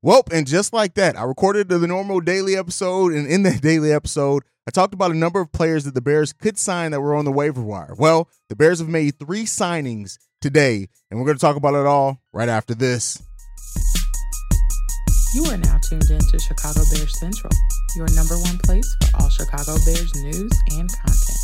Well, and just like that, I recorded the normal daily episode, and in that daily episode, I talked about a number of players that the Bears could sign that were on the waiver wire. Well, the Bears have made three signings today, and we're going to talk about it all right after this. You are now tuned in to Chicago Bears Central, your number one place for all Chicago Bears news and content.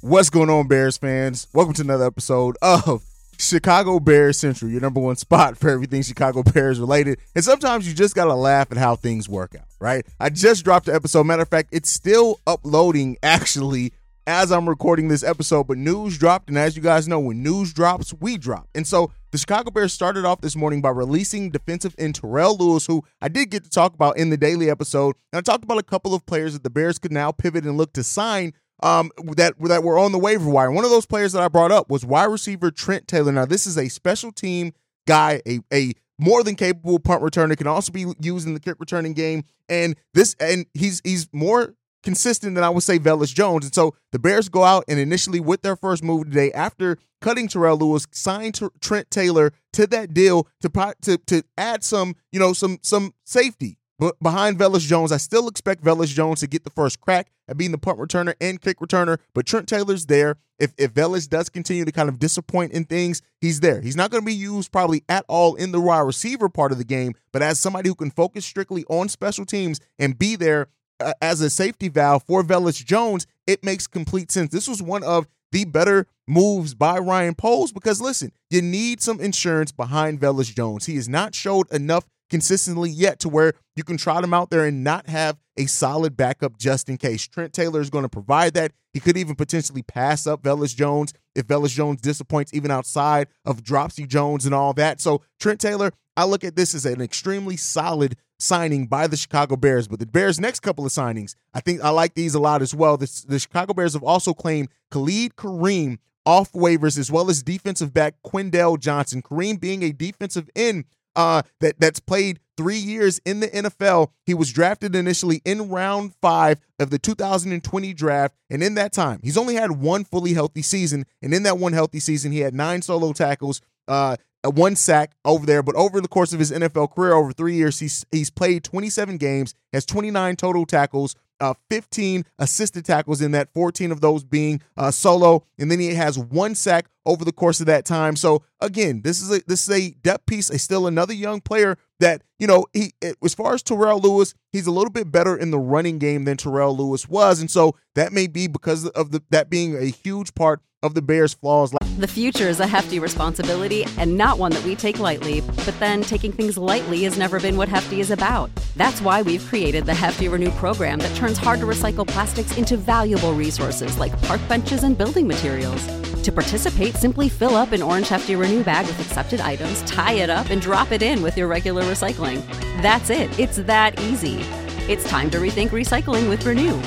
What's going on, Bears fans? Welcome to another episode of Chicago Bears Central, your number one spot for everything Chicago Bears related. And sometimes you just got to laugh at how things work out, right? I just dropped the episode. Matter of fact, it's still uploading actually as I'm recording this episode, but news dropped. And as you guys know, when news drops, we drop. And so the Chicago Bears started off this morning by releasing defensive end Terrell Lewis, who I did get to talk about in the daily episode. And I talked about a couple of players that the Bears could now pivot and look to sign um, that that were on the waiver wire. One of those players that I brought up was wide receiver Trent Taylor. Now, this is a special team guy, a a more than capable punt returner, can also be used in the kick returning game. And this and he's he's more consistent than I would say Velus Jones. And so the Bears go out and initially with their first move today after cutting Terrell Lewis, signed Trent Taylor to that deal to to to add some, you know, some some safety but behind Velus Jones, I still expect Velus Jones to get the first crack at being the punt returner and kick returner. But Trent Taylor's there. If if Velus does continue to kind of disappoint in things, he's there. He's not going to be used probably at all in the wide receiver part of the game, but as somebody who can focus strictly on special teams and be there uh, as a safety valve for Velus Jones, it makes complete sense. This was one of the better moves by Ryan Poles because listen, you need some insurance behind Velus Jones. He has not showed enough consistently yet to where you can trot him out there and not have a solid backup just in case. Trent Taylor is going to provide that. He could even potentially pass up Velus Jones if Velus Jones disappoints even outside of Dropsy Jones and all that. So Trent Taylor, I look at this as an extremely solid signing by the Chicago Bears. But the Bears' next couple of signings, I think I like these a lot as well. The, the Chicago Bears have also claimed Khalid Kareem off waivers as well as defensive back Quindell Johnson. Kareem being a defensive end uh, that that's played three years in the NFL. He was drafted initially in round five of the 2020 draft, and in that time, he's only had one fully healthy season. And in that one healthy season, he had nine solo tackles, uh, one sack over there. But over the course of his NFL career, over three years, he's he's played 27 games, has 29 total tackles, uh, 15 assisted tackles in that, 14 of those being uh, solo, and then he has one sack over the course of that time. So again, this is a this is a depth piece. A still another young player that you know he as far as Terrell Lewis, he's a little bit better in the running game than Terrell Lewis was, and so that may be because of the that being a huge part of the Bears' flaws. The future is a hefty responsibility and not one that we take lightly. But then taking things lightly has never been what Hefty is about. That's why we've created the Hefty Renew program that turns hard to recycle plastics into valuable resources like park benches and building materials. To participate, simply fill up an orange Hefty Renew bag with accepted items, tie it up, and drop it in with your regular recycling. That's it. It's that easy. It's time to rethink recycling with Renew.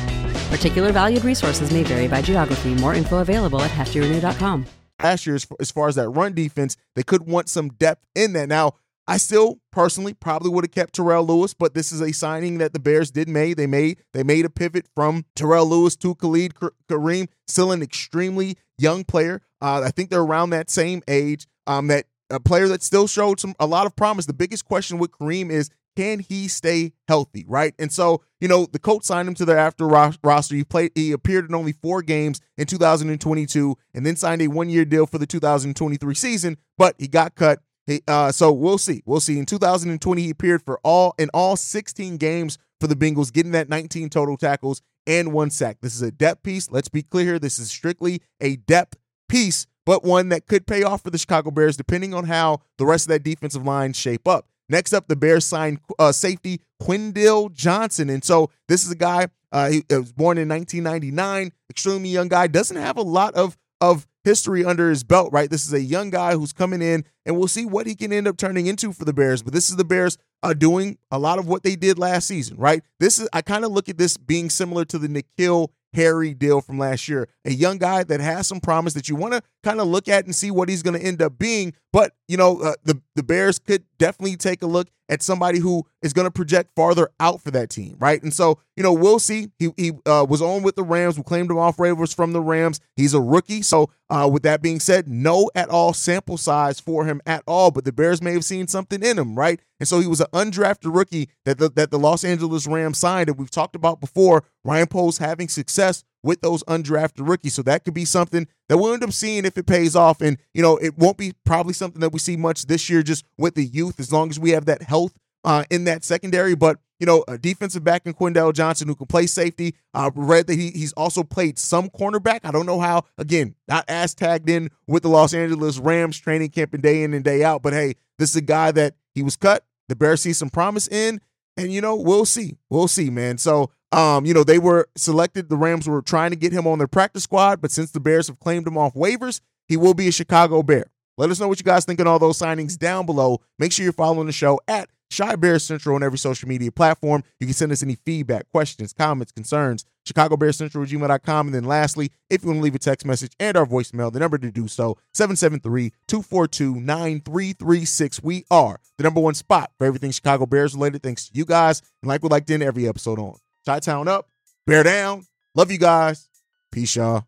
Particular valued resources may vary by geography. More info available at heftyrenew.com. Last year, as far as that run defense, they could want some depth in that. Now, I still personally probably would have kept Terrell Lewis, but this is a signing that the Bears did make. They made they made a pivot from Terrell Lewis to Khalid Kareem, still an extremely young player. Uh, I think they're around that same age. Um, that a player that still showed some a lot of promise. The biggest question with Kareem is can he stay healthy, right? And so, you know, the Colts signed him to their after roster. He played, he appeared in only four games in 2022, and then signed a one-year deal for the 2023 season. But he got cut. He, uh, so we'll see. We'll see. In 2020, he appeared for all in all 16 games for the Bengals, getting that 19 total tackles and one sack. This is a depth piece. Let's be clear. Here. This is strictly a depth piece, but one that could pay off for the Chicago Bears, depending on how the rest of that defensive line shape up. Next up, the Bears signed uh, safety Quindell Johnson. And so this is a guy, uh, he was born in 1999, extremely young guy, doesn't have a lot of, of history under his belt, right? This is a young guy who's coming in, and we'll see what he can end up turning into for the Bears. But this is the Bears uh, doing a lot of what they did last season, right? This is I kind of look at this being similar to the N'Keal Harry deal from last year. A young guy that has some promise that you want to kind of look at and see what he's going to end up being. But you know, uh, the the Bears could definitely take a look at somebody who is going to project farther out for that team, right? And so, you know, we'll see. He he uh, was on with the Rams. We claimed him off waivers from the Rams. He's a rookie, so uh, with that being said, no at all sample size for him at all. But the Bears may have seen something in him, right? And so he was an undrafted rookie that the, that the Los Angeles Rams signed, and we've talked about before. Ryan Poles having success with those undrafted rookies. So that could be something that we'll end up seeing if it pays off. And, you know, it won't be probably something that we see much this year just with the youth, as long as we have that health uh, in that secondary. But, you know, a defensive back in Quindell Johnson who can play safety. Uh, read that he, he's also played some cornerback. I don't know how, again, not as tagged in with the Los Angeles Rams training camp and day in and day out. But hey, this is a guy that he was cut. The Bears see some promise in. And, you know, we'll see. We'll see, man. So, um, you know, they were selected. The Rams were trying to get him on their practice squad, but since the Bears have claimed him off waivers, he will be a Chicago Bear. Let us know what you guys think on all those signings down below. Make sure you're following the show at Chi Bears Central on every social media platform. You can send us any feedback, questions, comments, concerns, Chicago Central at gmail.com. And then lastly, if you want to leave a text message and our voicemail, the number to do so, 773-242-9336. We are the number one spot for everything Chicago Bears related. Thanks to you guys. And like we like to end every episode on. Chi Town up, bear down. Love you guys. Peace, y'all.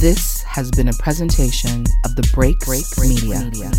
This has been a presentation of the Break Break Media. Media.